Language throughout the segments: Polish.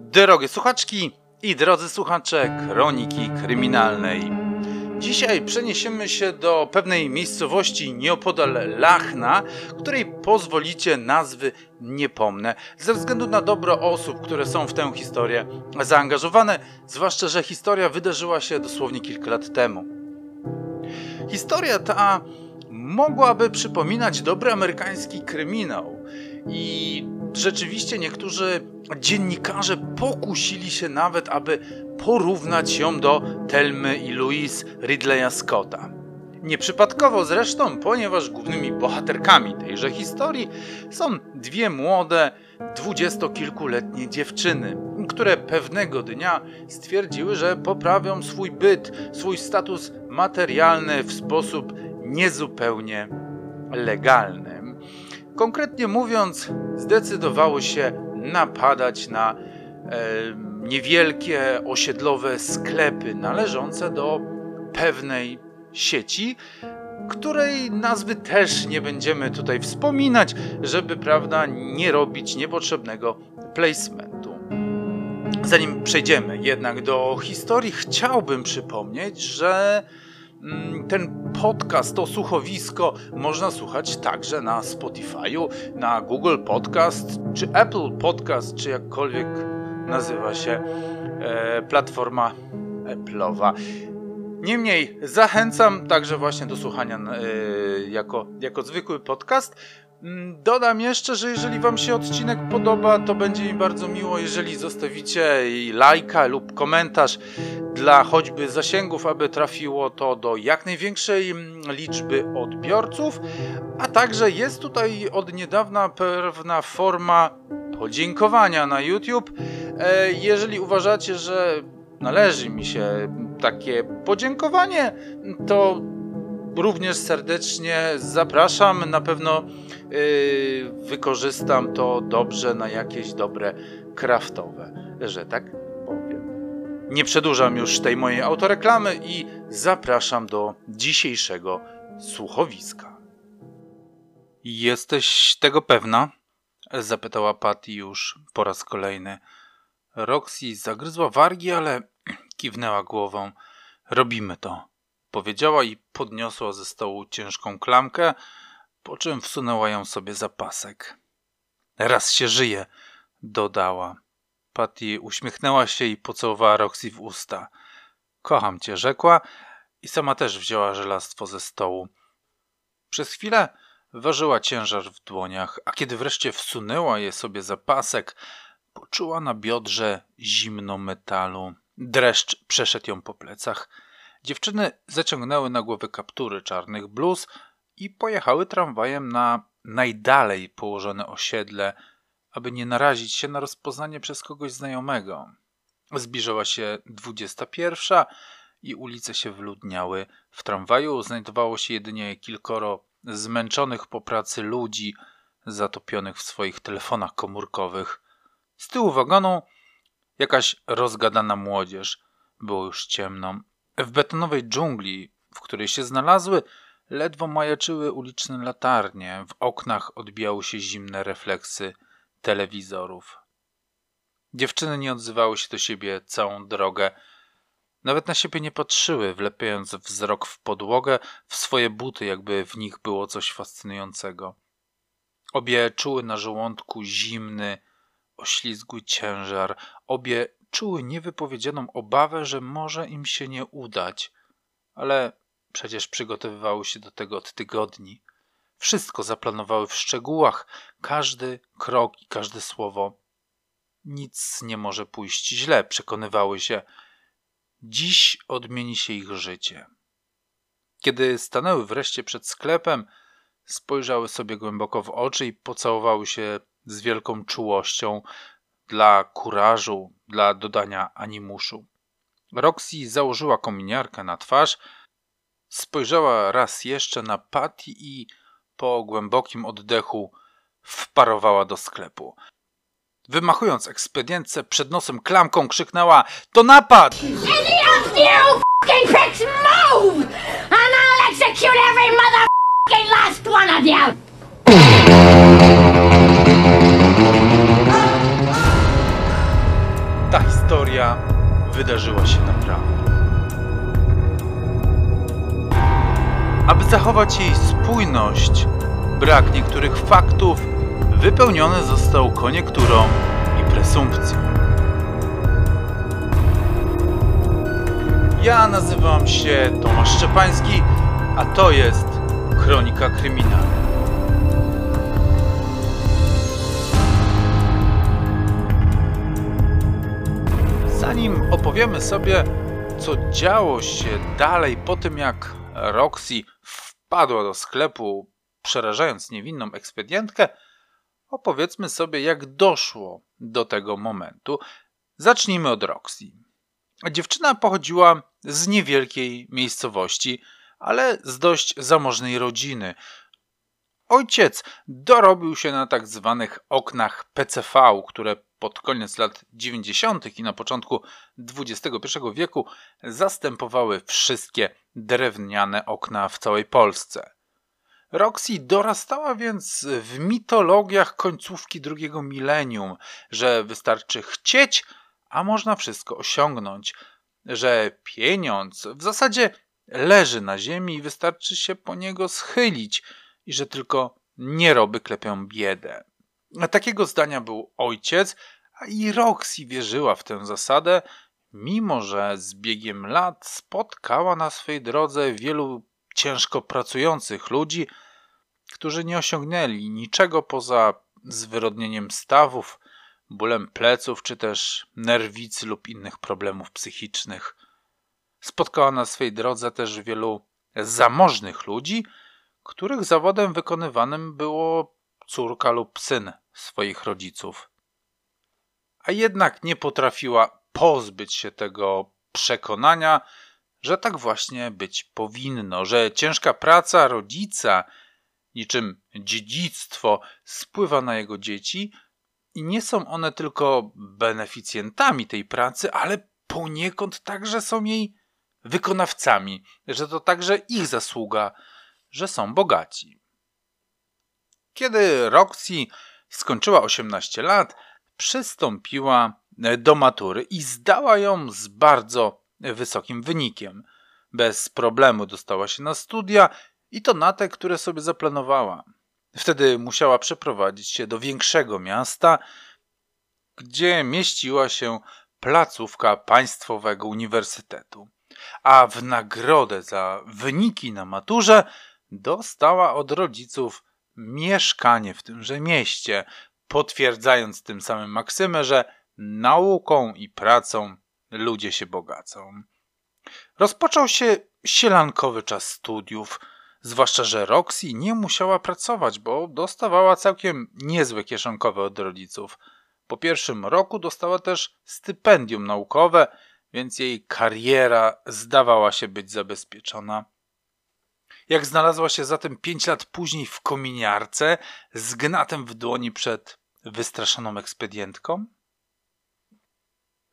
Drogie słuchaczki i drodzy słuchacze Kroniki Kryminalnej. Dzisiaj przeniesiemy się do pewnej miejscowości nieopodal Lachna, której pozwolicie nazwy nie pomnę, ze względu na dobro osób, które są w tę historię zaangażowane, zwłaszcza, że historia wydarzyła się dosłownie kilka lat temu. Historia ta mogłaby przypominać dobry amerykański kryminał i rzeczywiście niektórzy dziennikarze pokusili się nawet, aby porównać ją do Telmy i Louise Ridleya Scotta. Nieprzypadkowo zresztą, ponieważ głównymi bohaterkami tejże historii są dwie młode, dwudziestokilkuletnie dziewczyny, które pewnego dnia stwierdziły, że poprawią swój byt, swój status materialny w sposób niezupełnie legalny. Konkretnie mówiąc, zdecydowały się napadać na e, niewielkie osiedlowe sklepy należące do pewnej sieci, której nazwy też nie będziemy tutaj wspominać, żeby, prawda, nie robić niepotrzebnego placementu. Zanim przejdziemy jednak do historii, chciałbym przypomnieć, że ten podcast, to słuchowisko można słuchać także na Spotify'u, na Google Podcast, czy Apple Podcast, czy jakkolwiek nazywa się e, platforma Apple'owa. Niemniej zachęcam także właśnie do słuchania e, jako, jako zwykły podcast. Mm, dodam jeszcze, że jeżeli Wam się odcinek podoba, to będzie mi bardzo miło, jeżeli zostawicie lajka lub komentarz dla choćby zasięgów, aby trafiło to do jak największej mm, liczby odbiorców. A także jest tutaj od niedawna pewna forma podziękowania na YouTube. E, jeżeli uważacie, że należy mi się takie podziękowanie, to również serdecznie zapraszam. Na pewno wykorzystam to dobrze na jakieś dobre kraftowe, że tak powiem. Nie przedłużam już tej mojej autoreklamy i zapraszam do dzisiejszego słuchowiska. Jesteś tego pewna? Zapytała Patty już po raz kolejny. Roxy zagryzła wargi, ale kiwnęła głową. Robimy to powiedziała i podniosła ze stołu ciężką klamkę, po czym wsunęła ją sobie za pasek. Raz się żyje, dodała. Patty uśmiechnęła się i pocałowała Roxy w usta. Kocham cię, rzekła i sama też wzięła żelastwo ze stołu. Przez chwilę ważyła ciężar w dłoniach, a kiedy wreszcie wsunęła je sobie za pasek, poczuła na biodrze zimno metalu. Dreszcz przeszedł ją po plecach. Dziewczyny zaciągnęły na głowy kaptury czarnych bluz i pojechały tramwajem na najdalej położone osiedle, aby nie narazić się na rozpoznanie przez kogoś znajomego. Zbliżała się dwudziesta pierwsza i ulice się wyludniały. W tramwaju znajdowało się jedynie kilkoro zmęczonych po pracy ludzi, zatopionych w swoich telefonach komórkowych. Z tyłu wagonu jakaś rozgadana młodzież. Było już ciemno. W betonowej dżungli, w której się znalazły, ledwo majaczyły uliczne latarnie, w oknach odbijały się zimne refleksy telewizorów. Dziewczyny nie odzywały się do siebie całą drogę. Nawet na siebie nie patrzyły, wlepiając wzrok w podłogę, w swoje buty, jakby w nich było coś fascynującego. Obie czuły na żołądku zimny, oślizgły ciężar. Obie czuły niewypowiedzianą obawę, że może im się nie udać, ale przecież przygotowywały się do tego od tygodni. Wszystko zaplanowały w szczegółach, każdy krok i każde słowo. Nic nie może pójść źle, przekonywały się. Dziś odmieni się ich życie. Kiedy stanęły wreszcie przed sklepem, spojrzały sobie głęboko w oczy i pocałowały się z wielką czułością, dla kurażu, dla dodania animuszu. Roxy założyła kominiarkę na twarz, spojrzała raz jeszcze na Patty i po głębokim oddechu wparowała do sklepu. Wymachując ekspedientce przed nosem klamką krzyknęła To napad! And I'll execute every motherfucking last one of you! wydarzyła się naprawdę. Aby zachować jej spójność, brak niektórych faktów wypełniony został koniekturą i presumpcją. Ja nazywam się Tomasz Szczepański, a to jest Kronika Kryminalna. Zanim opowiemy sobie, co działo się dalej po tym, jak Roxy wpadła do sklepu, przerażając niewinną ekspedientkę, opowiedzmy sobie, jak doszło do tego momentu. Zacznijmy od Roxy. Dziewczyna pochodziła z niewielkiej miejscowości, ale z dość zamożnej rodziny. Ojciec dorobił się na tak zwanych oknach PCV, które pod koniec lat 90. i na początku XXI wieku zastępowały wszystkie drewniane okna w całej Polsce. Roxy dorastała więc w mitologiach końcówki drugiego milenium, że wystarczy chcieć, a można wszystko osiągnąć, że pieniądz w zasadzie leży na ziemi i wystarczy się po niego schylić i że tylko nieroby klepią biedę. Takiego zdania był ojciec, a i Roxy wierzyła w tę zasadę, mimo że z biegiem lat spotkała na swej drodze wielu ciężko pracujących ludzi, którzy nie osiągnęli niczego poza zwyrodnieniem stawów, bólem pleców czy też nerwicy lub innych problemów psychicznych. Spotkała na swej drodze też wielu zamożnych ludzi, których zawodem wykonywanym było córka lub syn swoich rodziców. A jednak nie potrafiła pozbyć się tego przekonania, że tak właśnie być powinno, że ciężka praca rodzica, niczym dziedzictwo, spływa na jego dzieci i nie są one tylko beneficjentami tej pracy, ale poniekąd także są jej wykonawcami, że to także ich zasługa, że są bogaci. Kiedy Roxy skończyła 18 lat, przystąpiła do matury i zdała ją z bardzo wysokim wynikiem. Bez problemu dostała się na studia i to na te, które sobie zaplanowała. Wtedy musiała przeprowadzić się do większego miasta, gdzie mieściła się placówka Państwowego Uniwersytetu. A w nagrodę za wyniki na maturze dostała od rodziców mieszkanie w tymże mieście, potwierdzając tym samym maksymę, że nauką i pracą ludzie się bogacą. Rozpoczął się sielankowy czas studiów, zwłaszcza, że Roxy nie musiała pracować, bo dostawała całkiem niezłe kieszonkowe od rodziców. Po pierwszym roku dostała też stypendium naukowe, więc jej kariera zdawała się być zabezpieczona. Jak znalazła się zatem pięć lat później w kominiarce z gnatem w dłoni przed wystraszoną ekspedientką?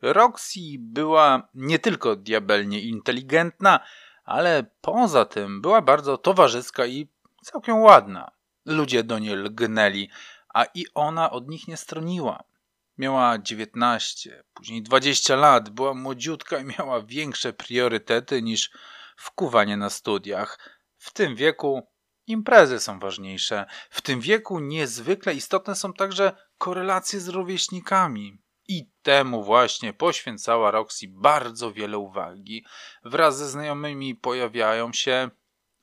Roxy była nie tylko diabelnie inteligentna, ale poza tym była bardzo towarzyska i całkiem ładna. Ludzie do niej lgnęli, a i ona od nich nie stroniła. Miała 19, później 20 lat, była młodziutka i miała większe priorytety niż wkuwanie na studiach. W tym wieku imprezy są ważniejsze. W tym wieku niezwykle istotne są także korelacje z rówieśnikami. I temu właśnie poświęcała Roxy bardzo wiele uwagi. Wraz ze znajomymi pojawiają się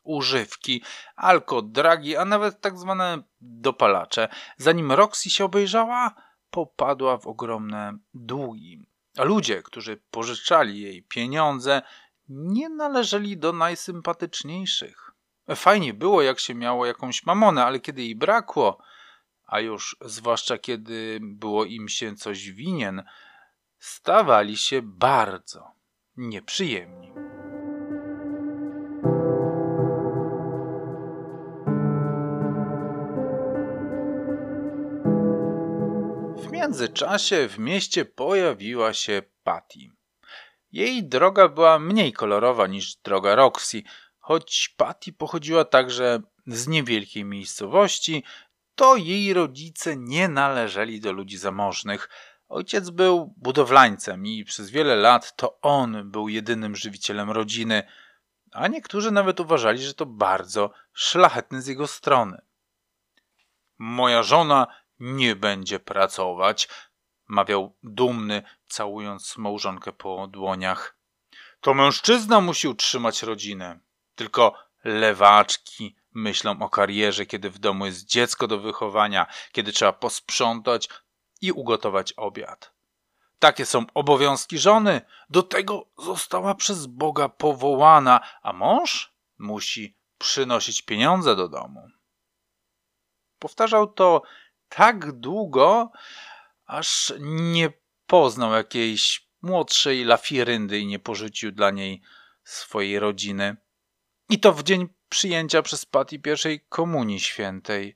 używki, alkodragi, a nawet tak zwane dopalacze. Zanim Roxy się obejrzała, popadła w ogromne długi. A ludzie, którzy pożyczali jej pieniądze, nie należeli do najsympatyczniejszych. Fajnie było, jak się miało jakąś mamonę, ale kiedy jej brakło, a już zwłaszcza kiedy było im się coś winien, stawali się bardzo nieprzyjemni. W międzyczasie w mieście pojawiła się Patty. Jej droga była mniej kolorowa niż droga Roxy, choć Patty pochodziła także z niewielkiej miejscowości, to jej rodzice nie należeli do ludzi zamożnych. Ojciec był budowlańcem i przez wiele lat to on był jedynym żywicielem rodziny, a niektórzy nawet uważali, że to bardzo szlachetny z jego strony. Moja żona nie będzie pracować, mawiał dumny, całując małżonkę po dłoniach. To mężczyzna musi utrzymać rodzinę. Tylko lewaczki myślą o karierze, kiedy w domu jest dziecko do wychowania, kiedy trzeba posprzątać i ugotować obiad. Takie są obowiązki żony. Do tego została przez Boga powołana, a mąż musi przynosić pieniądze do domu. Powtarzał to tak długo, aż nie poznał jakiejś młodszej lafiryndy i nie porzucił dla niej swojej rodziny. I to w dzień przyjęcia przez Patty pierwszej komunii świętej.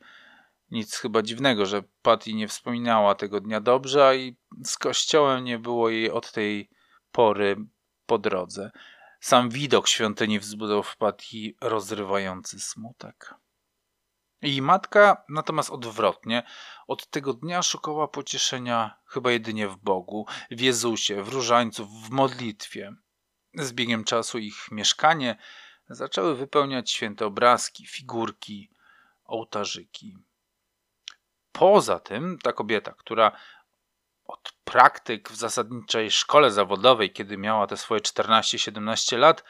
Nic chyba dziwnego, że Patty nie wspominała tego dnia dobrze, a i z kościołem nie było jej od tej pory po drodze. Sam widok świątyni wzbudzał w Patty rozrywający smutek. Jej matka natomiast odwrotnie, od tego dnia szukała pocieszenia chyba jedynie w Bogu, w Jezusie, w różańcu, w modlitwie. Z biegiem czasu ich mieszkanie zaczęły wypełniać święte obrazki, figurki, ołtarzyki. Poza tym ta kobieta, która od praktyk w zasadniczej szkole zawodowej, kiedy miała te swoje 14-17 lat,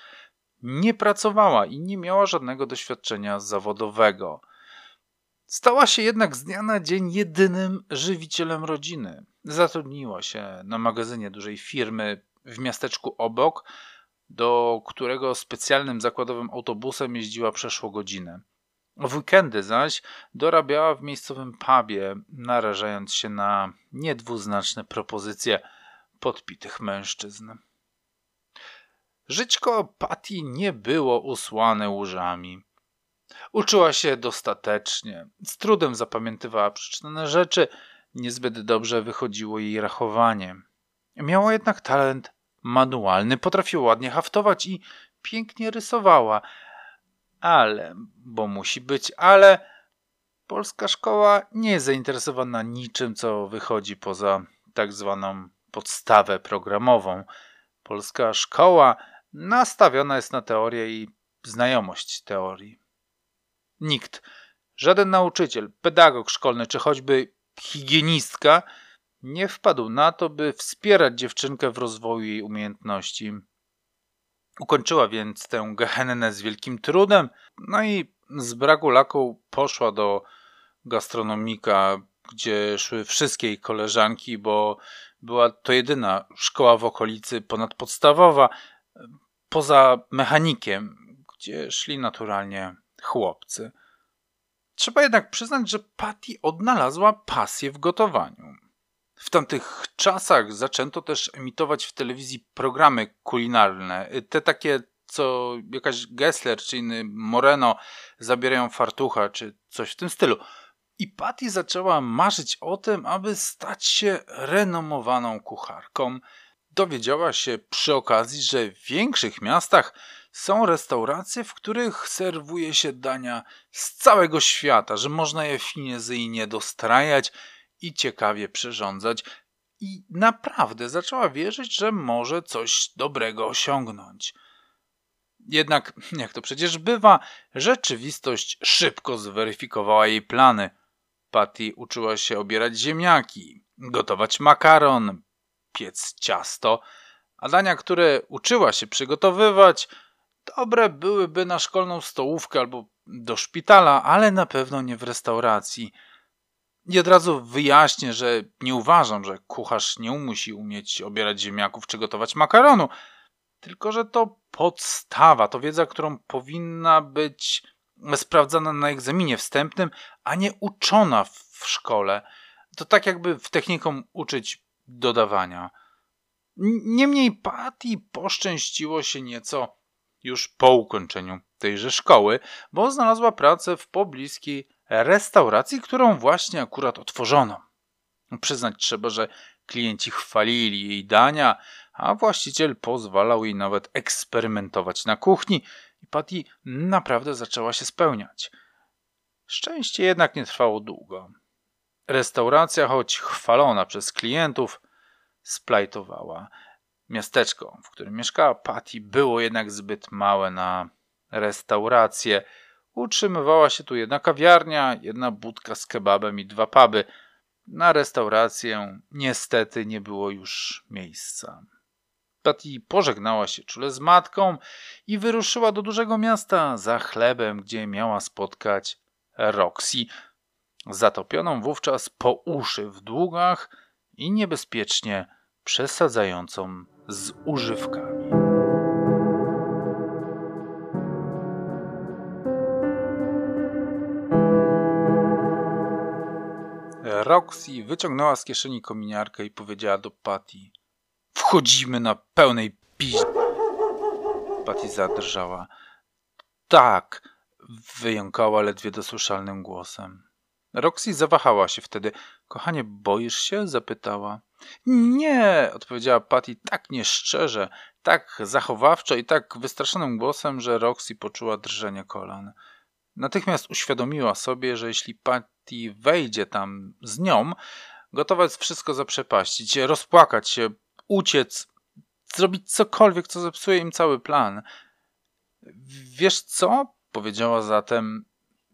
nie pracowała i nie miała żadnego doświadczenia zawodowego. Stała się jednak z dnia na dzień jedynym żywicielem rodziny. Zatrudniła się na magazynie dużej firmy w miasteczku obok, do którego specjalnym zakładowym autobusem jeździła przeszło godzinę. W weekendy zaś dorabiała w miejscowym pubie, narażając się na niedwuznaczne propozycje podpitych mężczyzn. Żyćko Patty nie było usłane łóżami. Uczyła się dostatecznie, z trudem zapamiętywała przeczytane rzeczy, niezbyt dobrze wychodziło jej rachowanie. Miała jednak talent manualny, potrafiła ładnie haftować i pięknie rysowała. Ale, bo musi być ale, polska szkoła nie jest zainteresowana niczym, co wychodzi poza tak zwaną podstawę programową. Polska szkoła nastawiona jest na teorię i znajomość teorii. Nikt, żaden nauczyciel, pedagog szkolny czy choćby higienistka nie wpadł na to, by wspierać dziewczynkę w rozwoju jej umiejętności. Ukończyła więc tę gehennę z wielkim trudem, no i z braku laku poszła do gastronomika, gdzie szły wszystkie jej koleżanki, bo była to jedyna szkoła w okolicy ponadpodstawowa, poza mechanikiem, gdzie szli naturalnie chłopcy. Trzeba jednak przyznać, że Patty odnalazła pasję w gotowaniu. W tamtych czasach zaczęto też emitować w telewizji programy kulinarne. Te takie, co jakaś Gessler czy inny Moreno zabierają fartucha, czy coś w tym stylu. I Patty zaczęła marzyć o tym, aby stać się renomowaną kucharką. Dowiedziała się przy okazji, że w większych miastach są restauracje, w których serwuje się dania z całego świata, że można je finezyjnie dostrajać i ciekawie przyrządzać. I naprawdę zaczęła wierzyć, że może coś dobrego osiągnąć. Jednak, jak to przecież bywa, rzeczywistość szybko zweryfikowała jej plany. Patty uczyła się obierać ziemniaki, gotować makaron, piec ciasto, a dania, które uczyła się przygotowywać, dobre byłyby na szkolną stołówkę albo do szpitala, ale na pewno nie w restauracji. I od razu wyjaśnię, że nie uważam, że kucharz nie musi umieć obierać ziemniaków czy gotować makaronu, tylko że to podstawa, to wiedza, którą powinna być sprawdzana na egzaminie wstępnym, a nie uczona w szkole. To tak jakby w techniką uczyć dodawania. Niemniej Patty poszczęściło się nieco już po ukończeniu tejże szkoły, bo znalazła pracę w pobliskiej restauracji, którą właśnie akurat otworzono. Przyznać trzeba, że klienci chwalili jej dania, a właściciel pozwalał jej nawet eksperymentować na kuchni i Patty naprawdę zaczęła się spełniać. Szczęście jednak nie trwało długo. Restauracja, choć chwalona przez klientów, splajtowała. Miasteczko, w którym mieszkała Patty, było jednak zbyt małe na restaurację. Utrzymywała się tu jedna kawiarnia, jedna budka z kebabem i dwa puby. Na restaurację niestety nie było już miejsca. Patty pożegnała się czule z matką i wyruszyła do dużego miasta za chlebem, gdzie miała spotkać Roxy, zatopioną wówczas po uszy w długach i niebezpiecznie przesadzającą z używkami. Roxy wyciągnęła z kieszeni kominiarkę i powiedziała do Patty Wchodzimy na pełnej piździe. Patty zadrżała. Tak, wyjąkała ledwie dosłyszalnym głosem. Roxy zawahała się wtedy. Kochanie, boisz się? zapytała. Nie, odpowiedziała Patty tak nieszczerze, tak zachowawczo i tak wystraszonym głosem, że Roxy poczuła drżenie kolan. Natychmiast uświadomiła sobie, że jeśli Patty wejdzie tam z nią, gotowa jest wszystko zaprzepaścić, rozpłakać się, uciec, zrobić cokolwiek, co zepsuje im cały plan. Wiesz co? powiedziała zatem.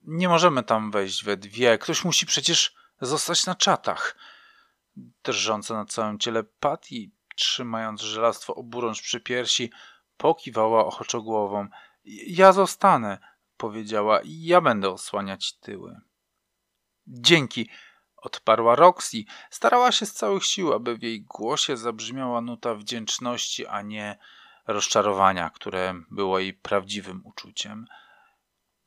Nie możemy tam wejść we dwie. Ktoś musi przecież zostać na czatach. Drżąca na całym ciele Patty, trzymając żelastwo oburącz przy piersi, pokiwała ochoczo głową. Ja zostanę, powiedziała. Ja będę osłaniać tyły. Dzięki, odparła Roxy. Starała się z całych sił, aby w jej głosie zabrzmiała nuta wdzięczności, a nie rozczarowania, które było jej prawdziwym uczuciem.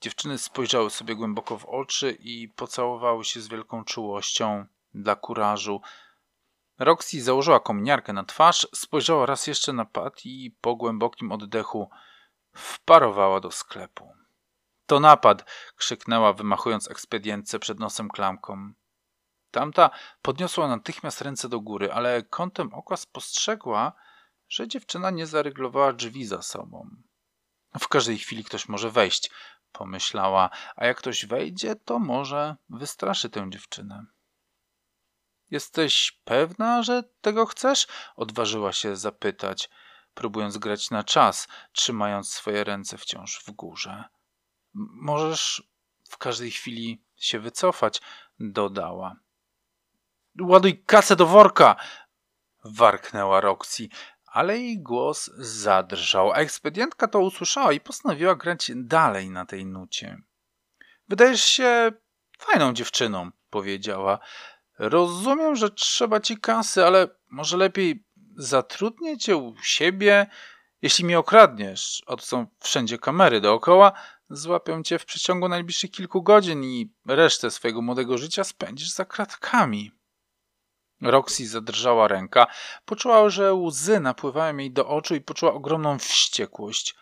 Dziewczyny spojrzały sobie głęboko w oczy i pocałowały się z wielką czułością dla kurażu. Roxy założyła kominiarkę na twarz, spojrzała raz jeszcze na Pat i po głębokim oddechu wparowała do sklepu. To napad! krzyknęła, wymachując ekspedientce przed nosem klamką. Tamta podniosła natychmiast ręce do góry, ale kątem oka spostrzegła, że dziewczyna nie zaryglowała drzwi za sobą. W każdej chwili ktoś może wejść, pomyślała, a jak ktoś wejdzie, to może wystraszy tę dziewczynę. Jesteś pewna, że tego chcesz? Odważyła się zapytać, próbując grać na czas, trzymając swoje ręce wciąż w górze. Możesz w każdej chwili się wycofać, dodała. Ładuj kasę do worka! warknęła Roxy, ale jej głos zadrżał, a ekspedientka to usłyszała i postanowiła grać dalej na tej nucie. Wydajesz się fajną dziewczyną, powiedziała. Rozumiem, że trzeba ci kasy, ale może lepiej zatrudnię cię u siebie. Jeśli mi okradniesz, oto są wszędzie kamery dookoła, złapią cię w przeciągu najbliższych kilku godzin i resztę swojego młodego życia spędzisz za kratkami. Roxy zadrżała ręka, poczuła, że łzy napływają jej do oczu i poczuła ogromną wściekłość.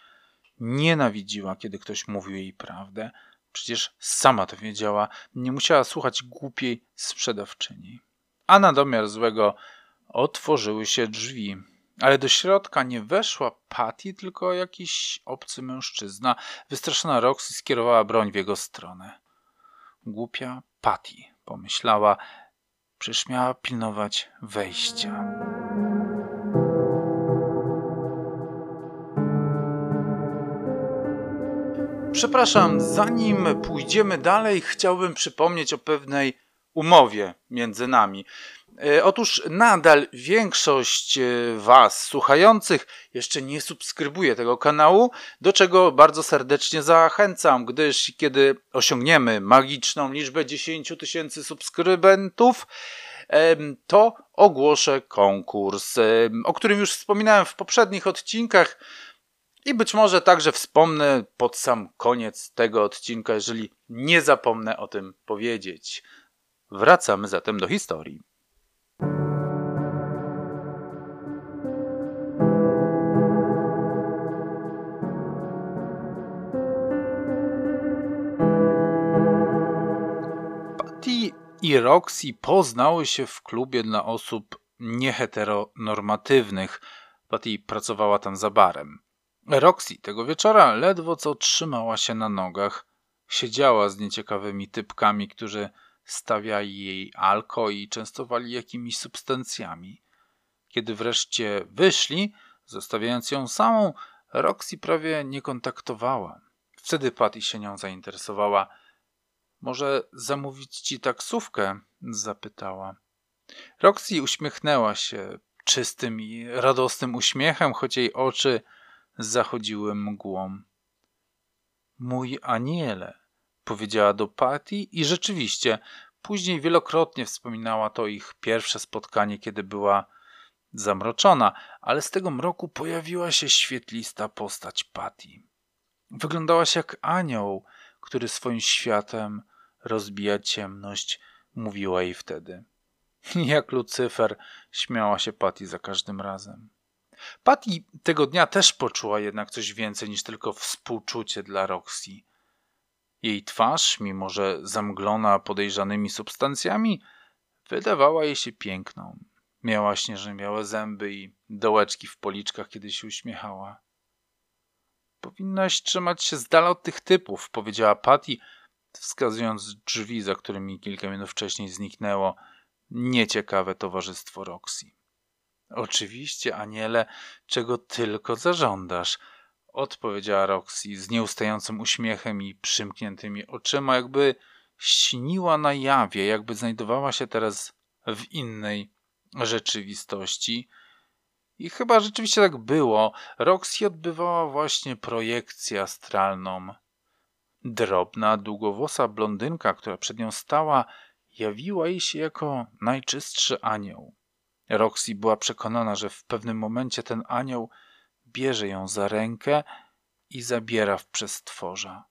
Nienawidziła, kiedy ktoś mówił jej prawdę. Przecież sama to wiedziała, nie musiała słuchać głupiej sprzedawczyni. A na domiar złego otworzyły się drzwi, ale do środka nie weszła Patty, tylko jakiś obcy mężczyzna. Wystraszona Roxy skierowała broń w jego stronę. Głupia Patty, pomyślała, przecież miała pilnować wejścia. Przepraszam, zanim pójdziemy dalej, chciałbym przypomnieć o pewnej umowie między nami. E, otóż nadal większość e, Was słuchających jeszcze nie subskrybuje tego kanału, do czego bardzo serdecznie zachęcam, gdyż kiedy osiągniemy magiczną liczbę 10 tysięcy subskrybentów, to ogłoszę konkurs, o którym już wspominałem w poprzednich odcinkach. I być może także wspomnę pod sam koniec tego odcinka, jeżeli nie zapomnę o tym powiedzieć. Wracamy zatem do historii. I Roxy poznały się w klubie dla osób nieheteronormatywnych. Patty pracowała tam za barem. Roxy tego wieczora ledwo co trzymała się na nogach. Siedziała z nieciekawymi typkami, którzy stawiali jej alko i częstowali jakimiś substancjami. Kiedy wreszcie wyszli, zostawiając ją samą, Roxy prawie nie kontaktowała. Wtedy Patty się nią zainteresowała. Może zamówić ci taksówkę? zapytała. Roxy uśmiechnęła się czystym i radosnym uśmiechem, choć jej oczy zachodziły mgłą. Mój aniele, powiedziała do Patty i rzeczywiście później wielokrotnie wspominała to ich pierwsze spotkanie, kiedy była zamroczona, ale z tego mroku pojawiła się świetlista postać Patty. Wyglądałaś jak anioł, który swoim światem rozbija ciemność, mówiła jej wtedy. Jak Lucyfer, śmiała się Patty za każdym razem. Patty tego dnia też poczuła jednak coś więcej niż tylko współczucie dla Roxy. Jej twarz, mimo że zamglona podejrzanymi substancjami, wydawała jej się piękną. Miała śnieżemiałe zęby i dołeczki w policzkach, kiedy się uśmiechała. Powinnaś trzymać się z dala od tych typów, powiedziała Patty, wskazując drzwi, za którymi kilka minut wcześniej zniknęło nieciekawe towarzystwo Roxy. Oczywiście, Aniele, czego tylko zażądasz, odpowiedziała Roxy z nieustającym uśmiechem i przymkniętymi oczyma, jakby śniła na jawie, jakby znajdowała się teraz w innej rzeczywistości. I chyba rzeczywiście tak było. Roxy odbywała właśnie projekcję astralną. Drobna, długowłosa blondynka, która przed nią stała, jawiła jej się jako najczystszy anioł. Roxy była przekonana, że w pewnym momencie ten anioł bierze ją za rękę i zabiera w przestworza.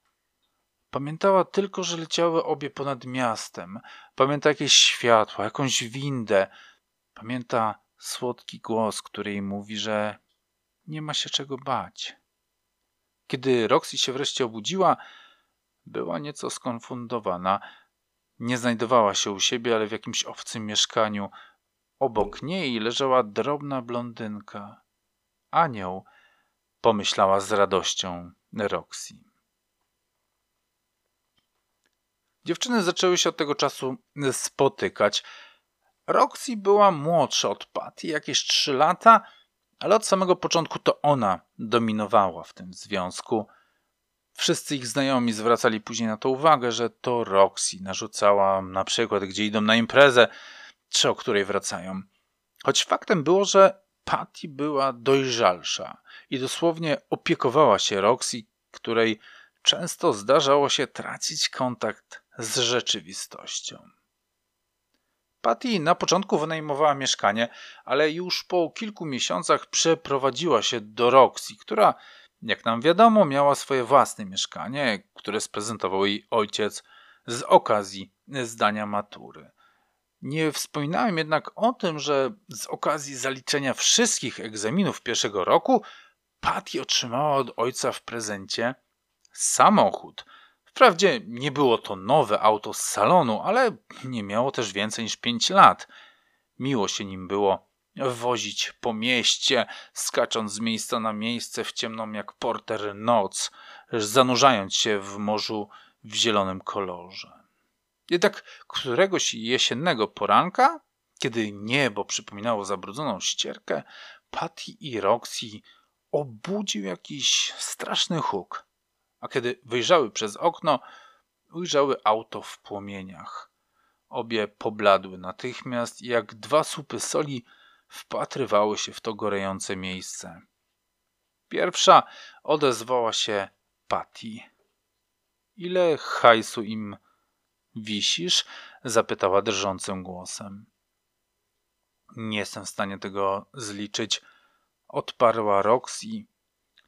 Pamiętała tylko, że leciały obie ponad miastem. Pamięta jakieś światła, jakąś windę. Pamięta słodki głos, który jej mówi, że nie ma się czego bać. Kiedy Roxy się wreszcie obudziła, była nieco skonfundowana. Nie znajdowała się u siebie, ale w jakimś obcym mieszkaniu. Obok niej leżała drobna blondynka. Anioł, pomyślała z radością Roxy. Dziewczyny zaczęły się od tego czasu spotykać. Roxy była młodsza od Patty, jakieś trzy lata, ale od samego początku to ona dominowała w tym związku. Wszyscy ich znajomi zwracali później na to uwagę, że to Roxy narzucała na przykład, gdzie idą na imprezę, czy o której wracają. Choć faktem było, że Patty była dojrzalsza i dosłownie opiekowała się Roxy, której często zdarzało się tracić kontakt z rzeczywistością. Patty na początku wynajmowała mieszkanie, ale już po kilku miesiącach przeprowadziła się do Roxy, która, jak nam wiadomo, miała swoje własne mieszkanie, które sprezentował jej ojciec z okazji zdania matury. Nie wspominałem jednak o tym, że z okazji zaliczenia wszystkich egzaminów pierwszego roku Patty otrzymała od ojca w prezencie samochód. Wprawdzie nie było to nowe auto z salonu, ale nie miało też więcej niż 5 lat. Miło się nim było wozić po mieście, skacząc z miejsca na miejsce w ciemną jak porter noc, zanurzając się w morzu w zielonym kolorze. Jednak któregoś jesiennego poranka, kiedy niebo przypominało zabrudzoną ścierkę, Patty i Roxy obudził jakiś straszny huk. A kiedy wyjrzały przez okno, ujrzały auto w płomieniach. Obie pobladły natychmiast jak dwa słupy soli wpatrywały się w to gorejące miejsce. Pierwsza odezwała się Patty. Ile hajsu im Wisisz? zapytała drżącym głosem. Nie jestem w stanie tego zliczyć, odparła Roxy,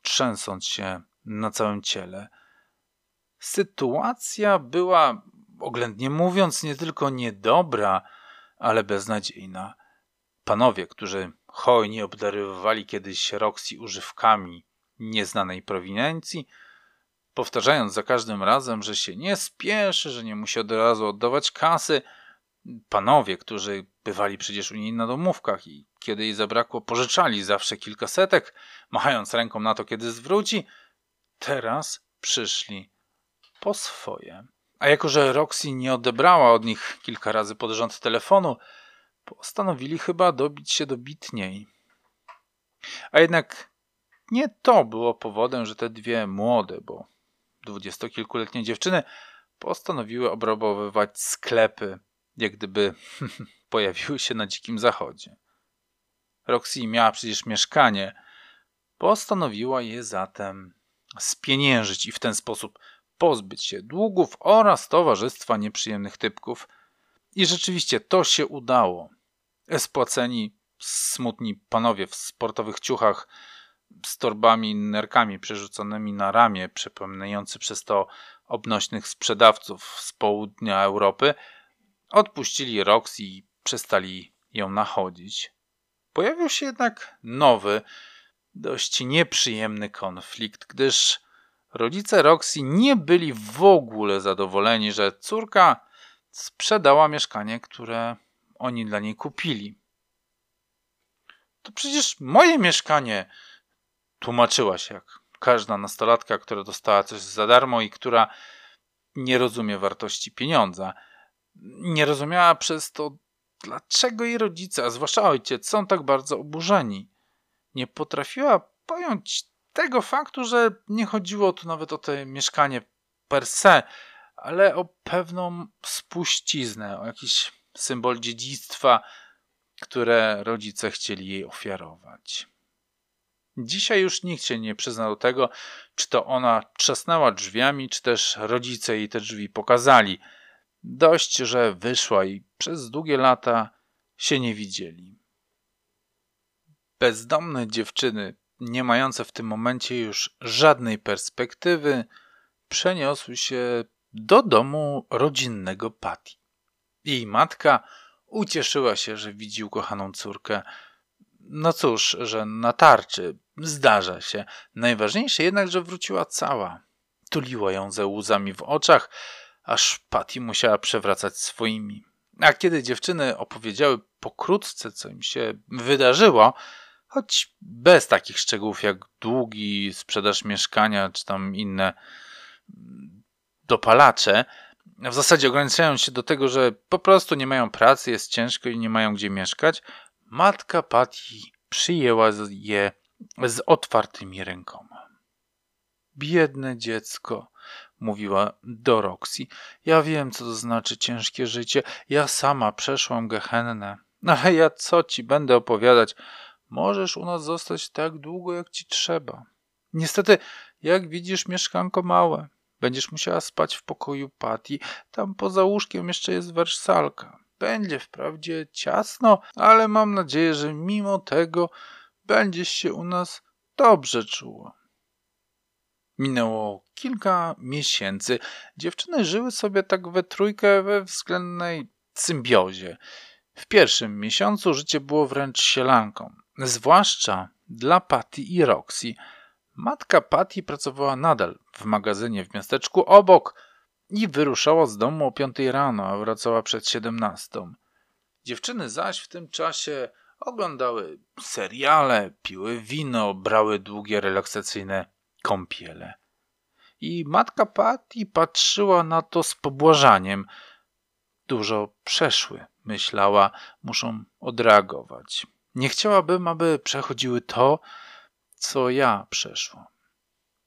trzęsąc się na całym ciele. Sytuacja była, oględnie mówiąc, nie tylko niedobra, ale beznadziejna. Panowie, którzy hojnie obdarowywali kiedyś Roxy używkami nieznanej prowinencji, powtarzając za każdym razem, że się nie spieszy, że nie musi od razu oddawać kasy. Panowie, którzy bywali przecież u niej na domówkach i kiedy jej zabrakło, pożyczali zawsze kilka setek, machając ręką na to, kiedy zwróci, teraz przyszli po swoje. A jako, że Roxy nie odebrała od nich kilka razy pod rząd telefonu, postanowili chyba dobić się dobitniej. A jednak nie to było powodem, że te dwie młode, bo dwudziestokilkuletnie dziewczyny postanowiły obrabowywać sklepy, jak gdyby pojawiły się na dzikim zachodzie. Roxy miała przecież mieszkanie, postanowiła je zatem spieniężyć i w ten sposób pozbyć się długów oraz towarzystwa nieprzyjemnych typków. I rzeczywiście to się udało. Spłaceni smutni panowie w sportowych ciuchach z torbami nerkami przerzuconymi na ramię, przypominający przez to obnośnych sprzedawców z południa Europy, odpuścili Roxy i przestali ją nachodzić. Pojawił się jednak nowy, dość nieprzyjemny konflikt, gdyż rodzice Roxy nie byli w ogóle zadowoleni, że córka sprzedała mieszkanie, które oni dla niej kupili. To przecież moje mieszkanie, tłumaczyła się jak każda nastolatka, która dostała coś za darmo i która nie rozumie wartości pieniądza. Nie rozumiała przez to, dlaczego jej rodzice, a zwłaszcza ojciec, są tak bardzo oburzeni. Nie potrafiła pojąć tego faktu, że nie chodziło tu nawet o to mieszkanie per se, ale o pewną spuściznę, o jakiś symbol dziedzictwa, które rodzice chcieli jej ofiarować. Dzisiaj już nikt się nie przyznał do tego, czy to ona trzasnęła drzwiami, czy też rodzice jej te drzwi pokazali. Dość, że wyszła i przez długie lata się nie widzieli. Bezdomne dziewczyny, nie mające w tym momencie już żadnej perspektywy, przeniosły się do domu rodzinnego Patty. Jej matka ucieszyła się, że widzi ukochaną córkę. No cóż, że na tarczy, zdarza się. Najważniejsze jednak, że wróciła cała. Tuliła ją ze łzami w oczach, aż Patty musiała przewracać swoimi. A kiedy dziewczyny opowiedziały pokrótce, co im się wydarzyło, choć bez takich szczegółów jak długi, sprzedaż mieszkania czy tam inne dopalacze, w zasadzie ograniczają się do tego, że po prostu nie mają pracy, jest ciężko i nie mają gdzie mieszkać, matka Patty przyjęła je z otwartymi rękoma. Biedne dziecko, mówiła do Roxy. Ja wiem, co to znaczy ciężkie życie. Ja sama przeszłam gehennę. Ale ja co ci będę opowiadać? Możesz u nas zostać tak długo, jak ci trzeba. Niestety, jak widzisz, mieszkanko małe. Będziesz musiała spać w pokoju Patty. Tam poza łóżkiem jeszcze jest wersalka. Będzie wprawdzie ciasno, ale mam nadzieję, że mimo tego będziesz się u nas dobrze czuła. Minęło kilka miesięcy. Dziewczyny żyły sobie tak we trójkę we względnej symbiozie. W pierwszym miesiącu życie było wręcz sielanką, zwłaszcza dla Patty i Roxy. Matka Patty pracowała nadal w magazynie w miasteczku obok i wyruszała z domu o 5 rano, a wracała przed 17. Dziewczyny zaś w tym czasie oglądały seriale, piły wino, brały długie relaksacyjne kąpiele. I matka Patty patrzyła na to z pobłażaniem. Dużo przeszły, myślała, muszą odreagować. Nie chciałabym, aby przechodziły to, co ja przeszłam.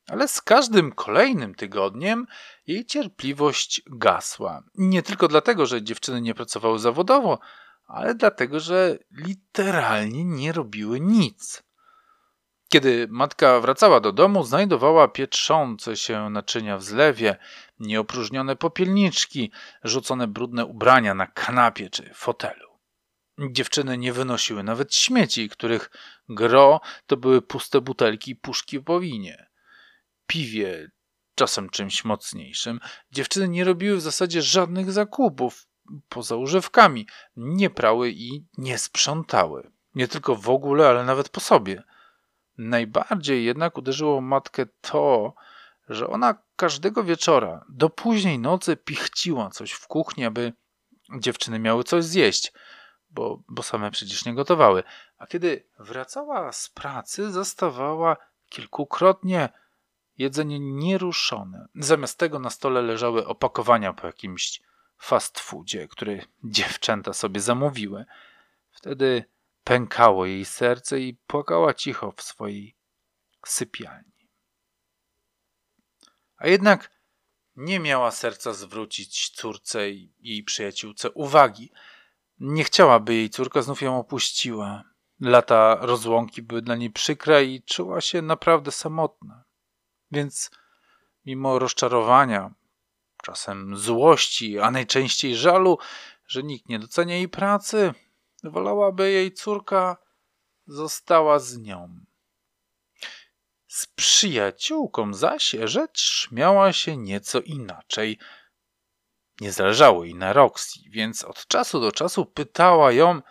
Ale z każdym kolejnym tygodniem jej cierpliwość gasła. Nie tylko dlatego, że dziewczyny nie pracowały zawodowo, ale dlatego, że literalnie nie robiły nic. Kiedy matka wracała do domu, znajdowała pietrzące się naczynia w zlewie, nieopróżnione popielniczki, rzucone brudne ubrania na kanapie czy fotelu. Dziewczyny nie wynosiły nawet śmieci, których gro to były puste butelki i puszki po winie. Piwie, czasem czymś mocniejszym, dziewczyny nie robiły w zasadzie żadnych zakupów, poza używkami, nie prały i nie sprzątały. Nie tylko w ogóle, ale nawet po sobie. Najbardziej jednak uderzyło matkę to, że ona każdego wieczora do późnej nocy pichciła coś w kuchni, aby dziewczyny miały coś zjeść, bo, bo same przecież nie gotowały. A kiedy wracała z pracy, zastawała kilkukrotnie jedzenie nieruszone. Zamiast tego na stole leżały opakowania po jakimś fast foodzie, który dziewczęta sobie zamówiły. Wtedy pękało jej serce i płakała cicho w swojej sypialni. A jednak nie miała serca zwrócić córce i jej przyjaciółce uwagi. Nie chciała, by jej córka znów ją opuściła. Lata rozłąki były dla niej przykre i czuła się naprawdę samotna. Więc mimo rozczarowania, czasem złości, a najczęściej żalu, że nikt nie docenia jej pracy, wolałaby jej córka została z nią. Z przyjaciółką zaś rzecz miała się nieco inaczej. Nie zależało jej na Roxy, więc od czasu do czasu pytała ją,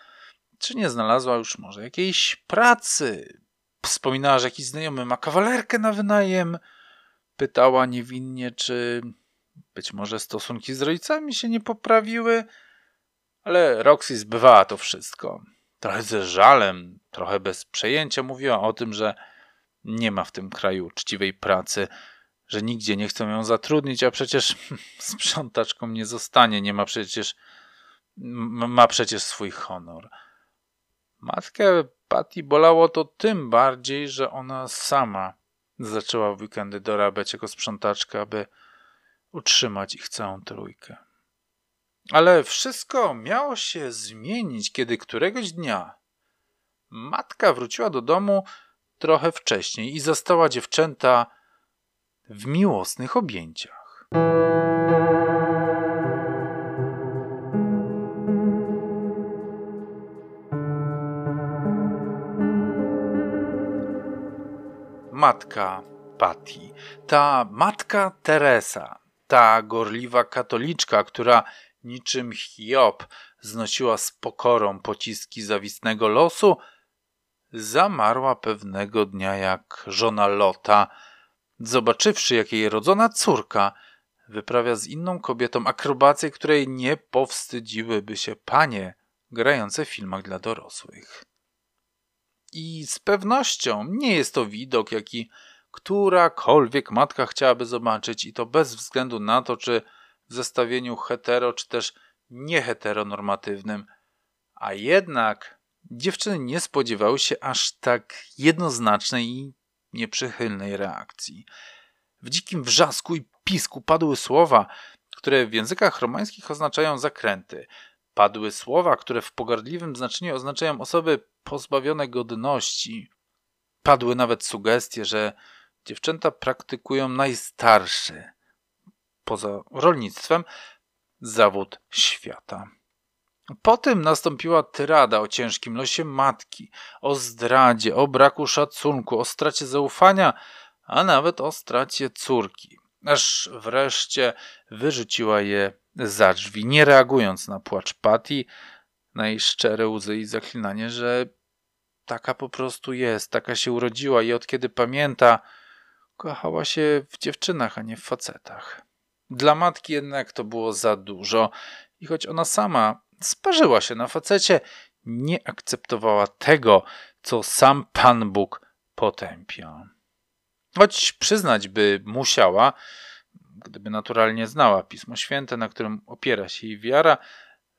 czy nie znalazła już może jakiejś pracy. Wspominała, że jakiś znajomy ma kawalerkę na wynajem. Pytała niewinnie, czy być może stosunki z rodzicami się nie poprawiły. Ale Roxy zbywała to wszystko. Trochę ze żalem, trochę bez przejęcia mówiła o tym, że nie ma w tym kraju uczciwej pracy, że nigdzie nie chcą ją zatrudnić, a przecież sprzątaczką nie zostanie, nie ma przecież ma przecież swój honor. Matkę Patty bolało to tym bardziej, że ona sama zaczęła w weekendy dorabiać jako sprzątaczka, aby utrzymać ich całą trójkę. Ale wszystko miało się zmienić, kiedy któregoś dnia matka wróciła do domu trochę wcześniej i zastała dziewczęta w miłosnych objęciach. Matka Patty, ta matka Teresa, ta gorliwa katoliczka, która niczym Hiob znosiła z pokorą pociski zawistnego losu, zamarła pewnego dnia jak żona Lota, zobaczywszy jak jej rodzona córka wyprawia z inną kobietą akrobację, której nie powstydziłyby się panie grające w filmach dla dorosłych. I z pewnością nie jest to widok, jaki którakolwiek matka chciałaby zobaczyć, i to bez względu na to, czy w zestawieniu hetero, czy też nieheteronormatywnym. A jednak dziewczyny nie spodziewały się aż tak jednoznacznej i nieprzychylnej reakcji. W dzikim wrzasku i pisku padły słowa, które w językach romańskich oznaczają zakręty. Padły słowa, które w pogardliwym znaczeniu oznaczają osoby pozbawione godności. Padły nawet sugestie, że dziewczęta praktykują najstarszy, poza rolnictwem, zawód świata. Po tym nastąpiła tyrada o ciężkim losie matki, o zdradzie, o braku szacunku, o stracie zaufania, a nawet o stracie córki. Aż wreszcie wyrzuciła je za drzwi, nie reagując na płacz Patty, na jej szczere łzy i zaklinanie, że taka po prostu jest, taka się urodziła i od kiedy pamięta, kochała się w dziewczynach, a nie w facetach. Dla matki jednak to było za dużo i choć ona sama sparzyła się na facecie, nie akceptowała tego, co sam Pan Bóg potępia. Choć przyznać by musiała, gdyby naturalnie znała Pismo Święte, na którym opiera się jej wiara,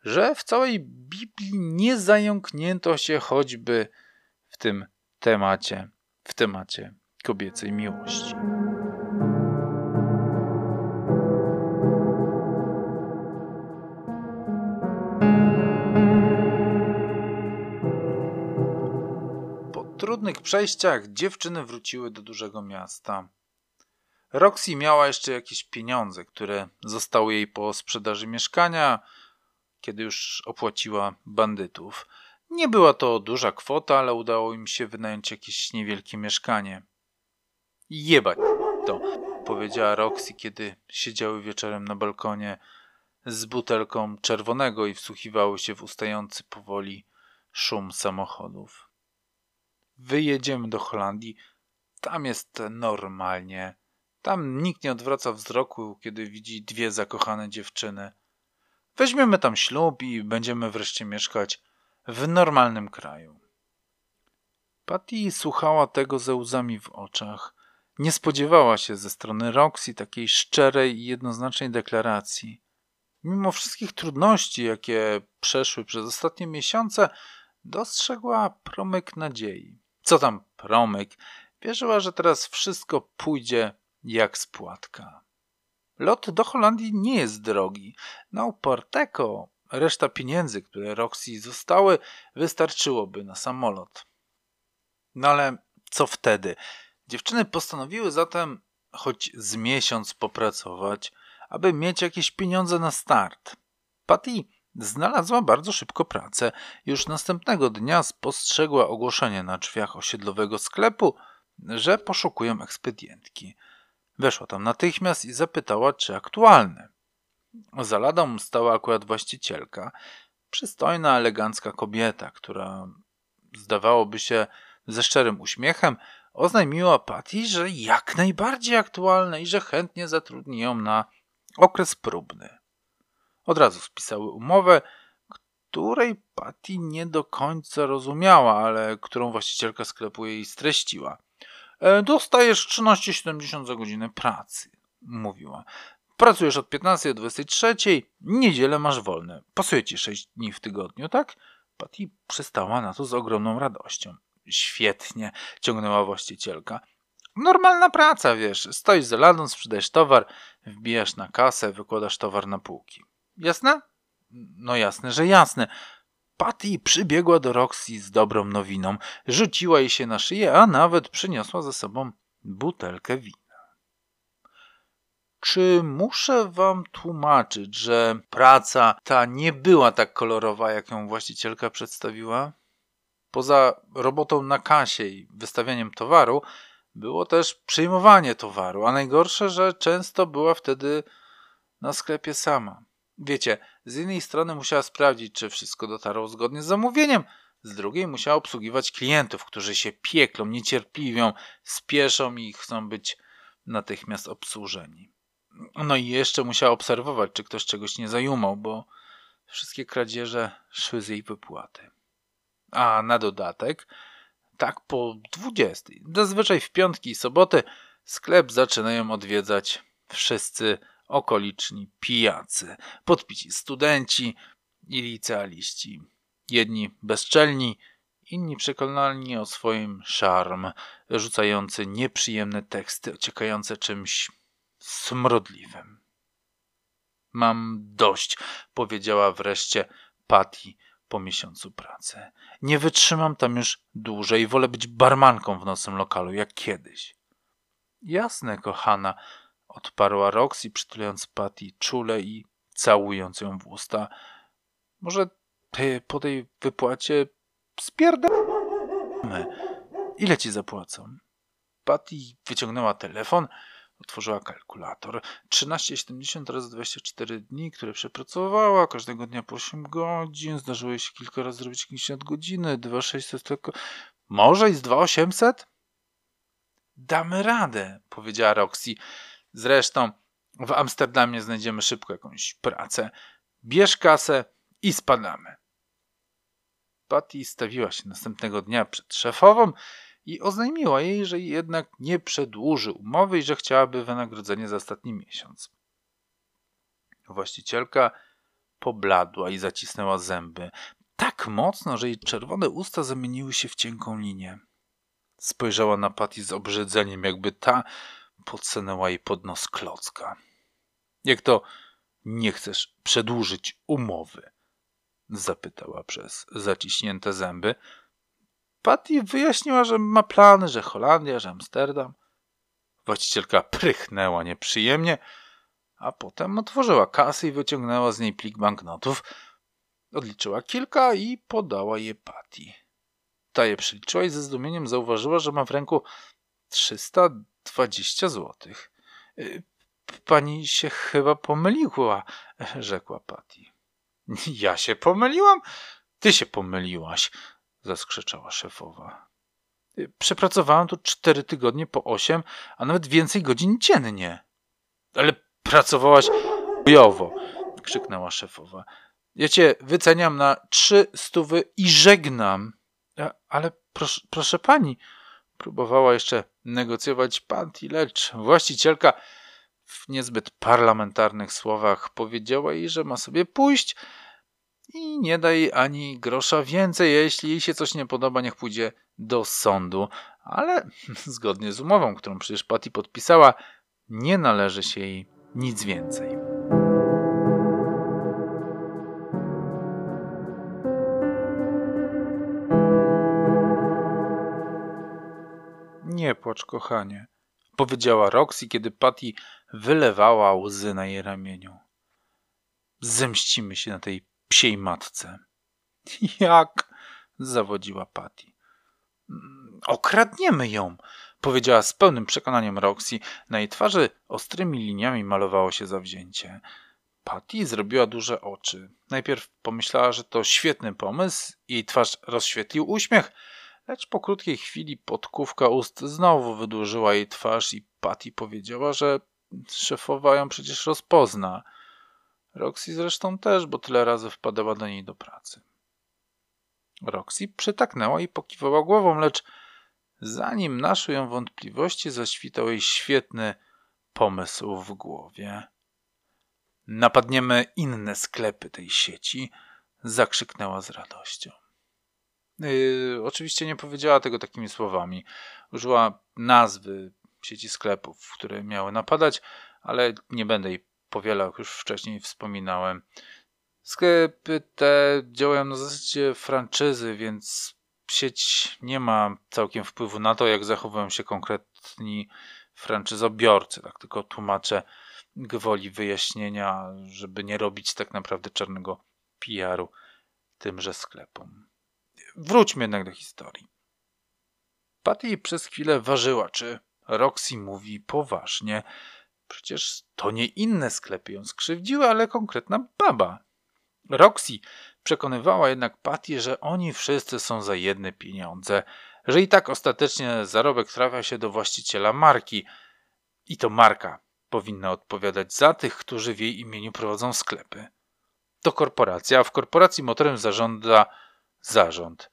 że w całej Biblii nie zająknięto się choćby w tym temacie, w temacie kobiecej miłości. Po trudnych przejściach dziewczyny wróciły do dużego miasta. Roxy miała jeszcze jakieś pieniądze, które zostały jej po sprzedaży mieszkania, kiedy już opłaciła bandytów. Nie była to duża kwota, ale udało im się wynająć jakieś niewielkie mieszkanie. Jebać to, powiedziała Roxy, kiedy siedziały wieczorem na balkonie z butelką czerwonego i wsłuchiwały się w ustający powoli szum samochodów. Wyjedziemy do Holandii. Tam jest normalnie. Tam nikt nie odwraca wzroku, kiedy widzi dwie zakochane dziewczyny. Weźmiemy tam ślub i będziemy wreszcie mieszkać w normalnym kraju. Patty słuchała tego ze łzami w oczach. Nie spodziewała się ze strony Roxy takiej szczerej i jednoznacznej deklaracji. Mimo wszystkich trudności, jakie przeszły przez ostatnie miesiące, dostrzegła promyk nadziei. Co tam promyk? Wierzyła, że teraz wszystko pójdzie jak spłatka. Lot do Holandii nie jest drogi. Na Oporteko reszta pieniędzy, które Roxy zostały, wystarczyłoby na samolot. No ale co wtedy? Dziewczyny postanowiły zatem choć z miesiąc popracować, aby mieć jakieś pieniądze na start. Patty znalazła bardzo szybko pracę. Już następnego dnia spostrzegła ogłoszenie na drzwiach osiedlowego sklepu, że poszukują ekspedientki. Weszła tam natychmiast i zapytała, czy aktualne. Za ladą stała akurat właścicielka, przystojna, elegancka kobieta, która zdawałoby się ze szczerym uśmiechem oznajmiła Patty, że jak najbardziej aktualne i że chętnie zatrudni ją na okres próbny. Od razu spisały umowę, której Patty nie do końca rozumiała, ale którą właścicielka sklepu jej streściła. E, dostajesz 13,70 za godzinę pracy, mówiła. Pracujesz od 15 do 23, niedzielę masz wolne. Pasuje ci 6 dni w tygodniu, tak? Patty przystała na to z ogromną radością. Świetnie, ciągnęła właścicielka. Normalna praca, wiesz. Stoisz za ladą, sprzedajesz towar, wbijasz na kasę, wykładasz towar na półki. Jasne? No jasne, że jasne. Patty przybiegła do Roxy z dobrą nowiną, rzuciła jej się na szyję, a nawet przyniosła ze sobą butelkę wina. Czy muszę wam tłumaczyć, że praca ta nie była tak kolorowa, jak ją właścicielka przedstawiła? Poza robotą na kasie i wystawianiem towaru, było też przyjmowanie towaru, a najgorsze, że często była wtedy na sklepie sama. Wiecie, z jednej strony musiała sprawdzić, czy wszystko dotarło zgodnie z zamówieniem, z drugiej musiała obsługiwać klientów, którzy się pieklą, niecierpliwią, spieszą i chcą być natychmiast obsłużeni. No i jeszcze musiała obserwować, czy ktoś czegoś nie zajumał, bo wszystkie kradzieże szły z jej wypłaty. A na dodatek, tak po 20, zazwyczaj w piątki i soboty, sklep zaczynają odwiedzać wszyscy okoliczni pijacy, podpici studenci i licealiści. Jedni bezczelni, inni przekonani o swoim szarm, rzucający nieprzyjemne teksty, ociekające czymś smrodliwym. Mam dość, powiedziała wreszcie Patty po miesiącu pracy. Nie wytrzymam tam już dłużej, wolę być barmanką w nocnym lokalu, jak kiedyś. Jasne, kochana, odparła Roxy, przytulając Patty czule i całując ją w usta. Może ty po tej wypłacie spierdamy. Ile ci zapłacą? Patty wyciągnęła telefon, otworzyła kalkulator. 13,70 razy 24 dni, które przepracowała, każdego dnia po 8 godzin. Zdarzyło jej się kilka razy zrobić jakieś nadgodziny, 2,600 tylko. Może i z 2,800? Damy radę, powiedziała Roxy. Zresztą w Amsterdamie znajdziemy szybko jakąś pracę. Bierz kasę i spadamy. Patty stawiła się następnego dnia przed szefową i oznajmiła jej, że jednak nie przedłuży umowy i że chciałaby wynagrodzenie za ostatni miesiąc. Właścicielka pobladła i zacisnęła zęby tak mocno, że jej czerwone usta zamieniły się w cienką linię. Spojrzała na Patty z obrzydzeniem, jakby ta podsunęła jej pod nos klocka. Jak to nie chcesz przedłużyć umowy? Zapytała przez zaciśnięte zęby. Patty wyjaśniła, że ma plany, że Holandia, że Amsterdam. Właścicielka prychnęła nieprzyjemnie, a potem otworzyła kasę i wyciągnęła z niej plik banknotów. Odliczyła kilka i podała je Patty. Ta je przeliczyła i ze zdumieniem zauważyła, że ma w ręku 320 złotych. Y, pani się chyba pomyliła, rzekła Patty. Ja się pomyliłam? Ty się pomyliłaś, zaskrzeczała szefowa. Y, przepracowałam tu cztery tygodnie po osiem, a nawet więcej godzin dziennie. Ale pracowałaś bojowo, krzyknęła szefowa. Ja cię wyceniam na trzy stówy i żegnam. Ale proszę, proszę pani, próbowała jeszcze negocjować Panti, lecz właścicielka w niezbyt parlamentarnych słowach powiedziała jej, że ma sobie pójść, i nie daj ani grosza więcej. Jeśli jej się coś nie podoba, niech pójdzie do sądu. Ale zgodnie z umową, którą przecież Patty podpisała, nie należy się jej nic więcej. Nie płacz, kochanie, powiedziała Roxy, kiedy Patty wylewała łzy na jej ramieniu. Zemścimy się na tej psiej matce. Jak? zawodziła Patty. Mm, okradniemy ją, powiedziała z pełnym przekonaniem Roxy. Na jej twarzy ostrymi liniami malowało się zawzięcie. Patty zrobiła duże oczy. Najpierw pomyślała, że to świetny pomysł. Jej twarz rozświetlił uśmiech, lecz po krótkiej chwili podkówka ust znowu wydłużyła jej twarz i Patty powiedziała, że szefowa ją przecież rozpozna. Roxy zresztą też, bo tyle razy wpadała do niej do pracy. Roxy przytaknęła i pokiwała głową, lecz zanim naszły ją wątpliwości, zaświtał jej świetny pomysł w głowie. Napadniemy inne sklepy tej sieci, zakrzyknęła z radością. Yy, oczywiście nie powiedziała tego takimi słowami. Użyła nazwy sieci sklepów, które miały napadać, ale nie będę jej powielał, już wcześniej wspominałem. Sklepy te działają na zasadzie franczyzy, więc sieć nie ma całkiem wpływu na to, jak zachowują się konkretni franczyzobiorcy. Tak tylko tłumaczę gwoli wyjaśnienia, żeby nie robić tak naprawdę czarnego PR-u tymże sklepom. Wróćmy jednak do historii. Patty przez chwilę ważyła, czy Roxy mówi poważnie. Przecież to nie inne sklepy ją skrzywdziły, ale konkretna baba. Roxy przekonywała jednak Patty, że oni wszyscy są za jedne pieniądze, że i tak ostatecznie zarobek trafia się do właściciela marki i to marka powinna odpowiadać za tych, którzy w jej imieniu prowadzą sklepy. To korporacja, a w korporacji motorem zarządza zarząd.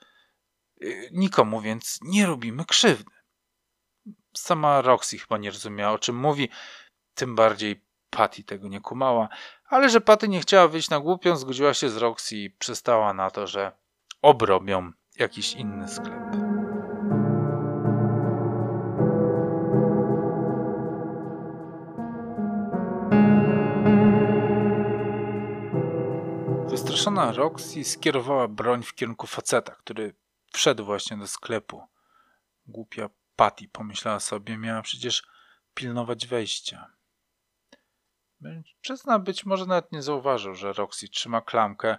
Y, nikomu więc nie robimy krzywdy. Sama Roxy chyba nie rozumiała, o czym mówi, tym bardziej Patty tego nie kumała, ale że Patty nie chciała wyjść na głupią, zgodziła się z Roxy i przystała na to, że obrobią jakiś inny sklep. Wystraszona Roxy skierowała broń w kierunku faceta, który wszedł właśnie do sklepu. Głupia Patty pomyślała sobie, miała przecież pilnować wejścia. Mężczyzna być może nawet nie zauważył, że Roxy trzyma klamkę,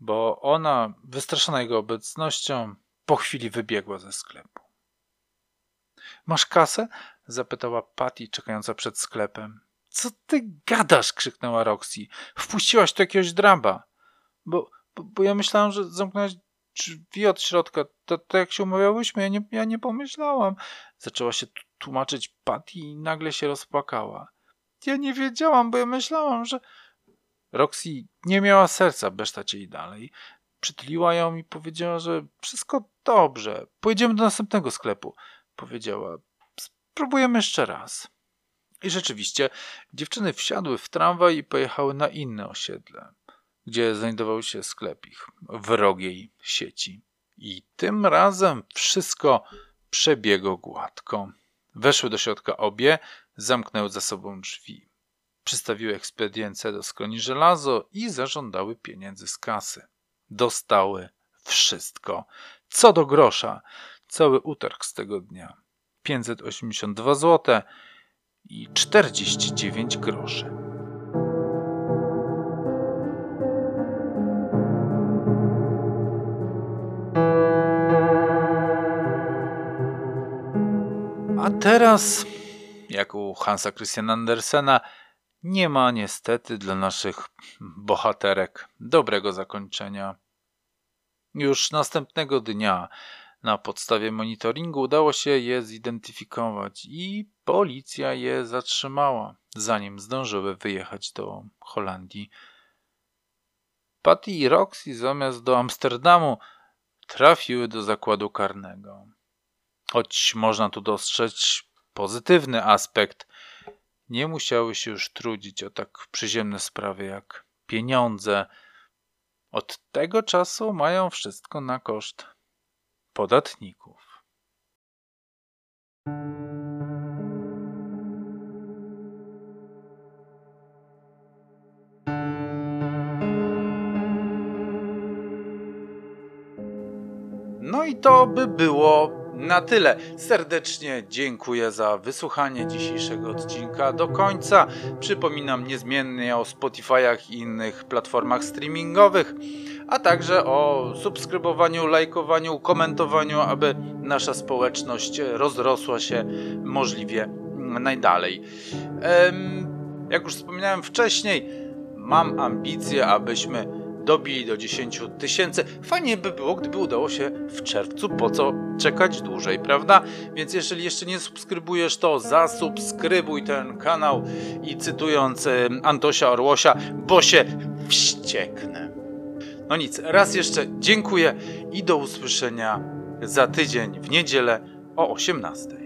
bo ona, wystraszona jego obecnością, po chwili wybiegła ze sklepu. Masz kasę? zapytała Patty, czekająca przed sklepem. Co ty gadasz? krzyknęła Roxy. Wpuściłaś tu jakiegoś draba. Bo, bo, bo ja myślałam, że zamknąłeś drzwi od środka. To, to jak się umawiałyśmy, ja nie, ja nie pomyślałam. Zaczęła się tłumaczyć Patty i nagle się rozpłakała. Ja nie wiedziałam, bo ja myślałam, że... Roxy nie miała serca besztać jej dalej. Przytuliła ją i powiedziała, że wszystko dobrze. Pojedziemy do następnego sklepu. Powiedziała, spróbujemy jeszcze raz. I rzeczywiście, dziewczyny wsiadły w tramwaj i pojechały na inne osiedle, gdzie znajdował się sklep ich wrogiej sieci. I tym razem wszystko przebiegło gładko. Weszły do środka obie, zamknęły za sobą drzwi. Przystawiły ekspedience do skroni żelazo i zażądały pieniędzy z kasy. Dostały wszystko. Co do grosza. Cały utarg z tego dnia. 582 zł i 49 groszy. A teraz jak u Hansa Christiana Andersena, nie ma niestety dla naszych bohaterek dobrego zakończenia. Już następnego dnia na podstawie monitoringu udało się je zidentyfikować i policja je zatrzymała, zanim zdążyły wyjechać do Holandii. Patty i Roxy zamiast do Amsterdamu trafiły do zakładu karnego. Choć można tu dostrzec pozytywny aspekt. Nie musiały się już trudzić o tak przyziemne sprawy jak pieniądze. Od tego czasu mają wszystko na koszt podatników. No i to by było na tyle. Serdecznie dziękuję za wysłuchanie dzisiejszego odcinka do końca. Przypominam niezmiennie o Spotify'ach i innych platformach streamingowych, a także o subskrybowaniu, lajkowaniu, komentowaniu, aby nasza społeczność rozrosła się możliwie najdalej. Jak już wspominałem wcześniej, mam ambicje, abyśmy dobili do 10 tysięcy. Fajnie by było, gdyby udało się w czerwcu, po co czekać dłużej, prawda? Więc jeżeli jeszcze nie subskrybujesz, to zasubskrybuj ten kanał i cytując Antosia Orłosia, bo się wścieknę. No nic, raz jeszcze dziękuję i do usłyszenia za tydzień w niedzielę o 18.